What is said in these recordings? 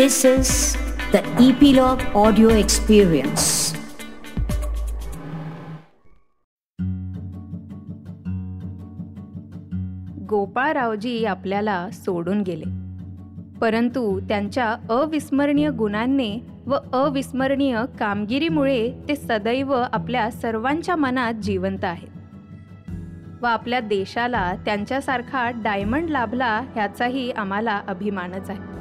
This is the Epilogue Audio Experience. गोपाळरावजी आपल्याला सोडून गेले. परंतु त्यांच्या अविस्मरणीय गुणांनी व अविस्मरणीय कामगिरीमुळे ते सदैव आपल्या सर्वांच्या मनात जिवंत आहेत. व आपल्या देशाला त्यांच्यासारखा डायमंड लाभला ह्याचाही आम्हाला अभिमानच आहे.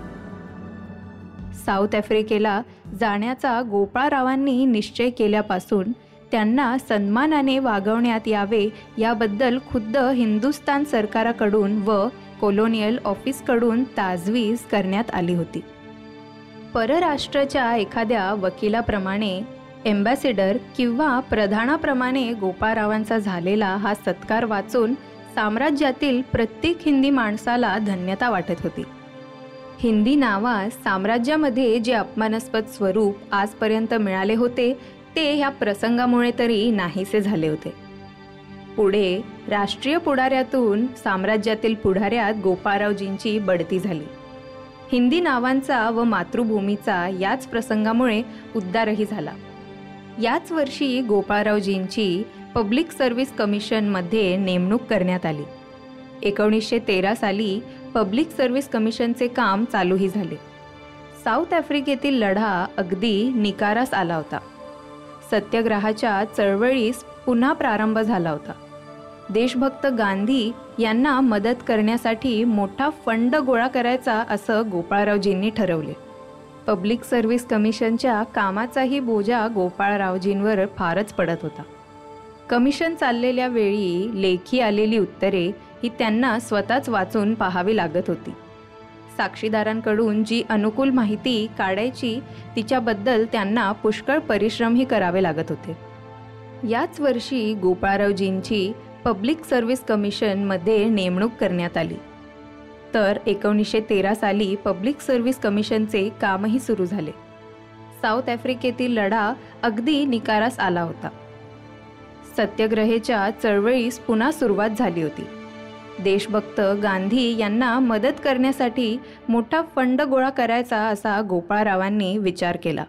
साऊथ आफ्रिकेला जाण्याचा गोपाळरावांनी निश्चय केल्यापासून त्यांना सन्मानाने वागवण्यात यावे याबद्दल खुद्द हिंदुस्तान सरकाराकडून व कोलोनियल ऑफिसकडून ताजवीज करण्यात आली होती. परराष्ट्राच्या एखाद्या वकिलाप्रमाणे एम्बॅसिडर किंवा प्रधानाप्रमाणे गोपाळरावांचा झालेला हा सत्कार वाचून साम्राज्यातील प्रत्येक हिंदी माणसाला धन्यता वाटत होती. हिंदी नावास साम्राज्यामध्ये जे अपमानास्पद स्वरूप आजपर्यंत मिळाले होते ते ह्या प्रसंगामुळे तरी नाहीसे झाले होते. पुढे राष्ट्रीय पुढाऱ्यातून साम्राज्यातील पुढाऱ्यात गोपाळरावजींची बढती झाली. हिंदी नावांचा व मातृभूमीचा याच प्रसंगामुळे उद्धारही झाला. याच वर्षी गोपाळरावजींची पब्लिक सर्व्हिस कमिशनमध्ये नेमणूक करण्यात आली. एकोणीसशे तेरा साली पब्लिक सर्व्हिस कमिशनचे काम चालूही झाले. साऊथ आफ्रिकेतील लढा अगदी निकारास आला होता. सत्याग्रहाच्या चळवळीस पुन्हा प्रारंभ झाला होता. देशभक्त गांधी यांना मदत करण्यासाठी मोठा फंड गोळा करायचा असं गोपाळरावजींनी ठरवले. पब्लिक सर्व्हिस कमिशनच्या कामाचाही बोजा गोपाळरावजींवर फारच पडत होता. कमिशन चाललेल्या वेळी लेखी आलेली उत्तरे ही त्यांना स्वतःच वाचून पाहावी लागत होती. साक्षीदारांकडून जी अनुकूल माहिती काढायची तिच्याबद्दल त्यांना पुष्कळ परिश्रमही करावे लागत होते. याच वर्षी गोपाळरावजींची पब्लिक सर्व्हिस कमिशनमध्ये नेमणूक करण्यात आली. तर एकोणीसशे तेरा साली पब्लिक सर्व्हिस कमिशनचे कामही सुरू झाले. साऊथ आफ्रिकेतील लढा अगदी निकारास आला होता. सत्याग्रहेच्या चळवळीस पुन्हा सुरुवात झाली होती. देशभक्त गांधी यांना मदत करण्यासाठी मोठा फंड गोळा करायचा असा गोपाळरावांनी विचार केला.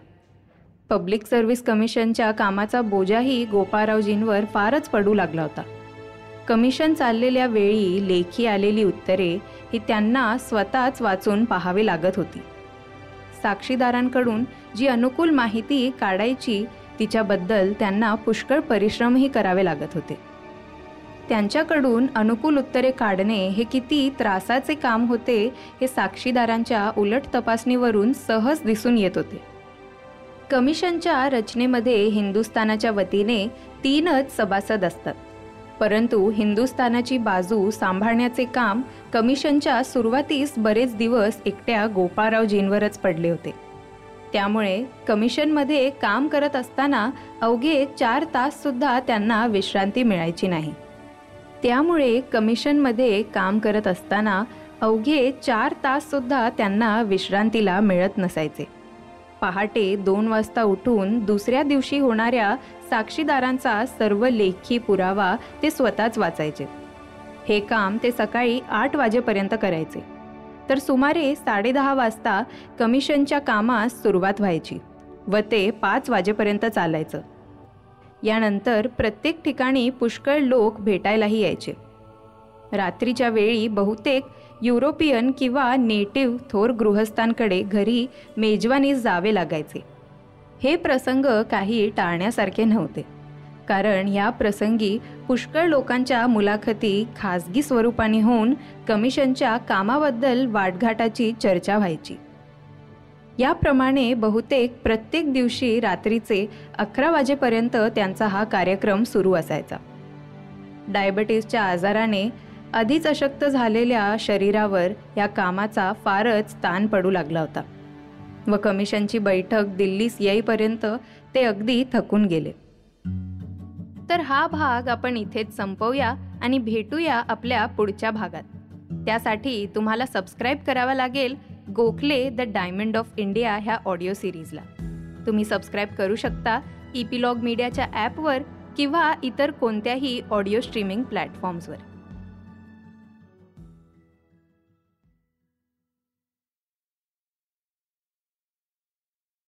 पब्लिक सर्व्हिस कमिशनच्या कामाचा बोजाही गोपाळरावजींवर फारच पडू लागला होता. कमिशन चाललेल्या वेळी लेखी आलेली उत्तरे ही त्यांना स्वतःच वाचून पाहावी लागत होती. साक्षीदारांकडून जी अनुकूल माहिती काढायची तिच्याबद्दल त्यांना पुष्कळ परिश्रमही करावे लागत होते. त्यांच्याकडून अनुकूल उत्तरे काढणे हे किती त्रासाचे काम होते हे साक्षीदारांच्या उलट तपासणीवरून सहज दिसून येत होते. कमिशनच्या रचनेमध्ये हिंदुस्थानाच्या वतीने तीनच सभासद असतात. परंतु हिंदुस्थानाची बाजू सांभाळण्याचे काम कमिशनच्या सुरुवातीस बरेच दिवस एकट्या गोपाळरावजींवरच पडले होते. त्यामुळे कमिशनमध्ये काम करत असताना अवघे चार तास सुद्धा त्यांना विश्रांती मिळायची नाही. त्यामुळे कमिशनमध्ये काम करत असताना अवघे चार ताससुद्धा त्यांना विश्रांतीला मिळत नसायचे. पहाटे दोन वाजता उठून दुसऱ्या दिवशी होणाऱ्या साक्षीदारांचा सर्व लेखी पुरावा ते स्वतःच वाचायचे. हे काम ते सकाळी आठ वाजेपर्यंत करायचे. तर सुमारे साडेदहा वाजता कमिशनच्या कामास सुरुवात व्हायची व ते पाच वाजेपर्यंत चालायचं. यानंतर प्रत्येक ठिकाणी पुष्कळ लोक भेटायलाही यायचे. रात्रीच्या वेळी बहुतेक युरोपियन किंवा नेटिव्ह थोर गृहस्थांकडे घरी मेजवानीस जावे लागायचे. हे प्रसंग काही टाळण्यासारखे नव्हते कारण या प्रसंगी पुष्कळ लोकांच्या मुलाखती खाजगी स्वरूपाने होऊन कमिशनच्या कामाबद्दल वाटघाटाची चर्चा व्हायची. याप्रमाणे बहुतेक प्रत्येक दिवशी रात्रीचे अकरा वाजेपर्यंत त्यांचा हा कार्यक्रम सुरू असायचा. डायबिटीसच्या आजाराने आधीच अशक्त झालेल्या शरीरावर या कामाचा फारच ताण पडू लागला होता व कमिशनची बैठक दिल्लीस येईपर्यंत ते अगदी थकून गेले. तर हा भाग आपण इथेच संपवूया आणि भेटूया आपल्या पुढच्या भागात. त्यासाठी तुम्हाला सबस्क्राईब करावा लागेल Gokhale the diamond of India ह्या ऑडिओ सिरीजला. तुम्ही सबस्क्राईब करू शकता इपिलॉग मीडियाच्या ॲपवर किंवा इतर कोणत्याही ऑडिओ स्ट्रीमिंग प्लॅटफॉर्म्सवर.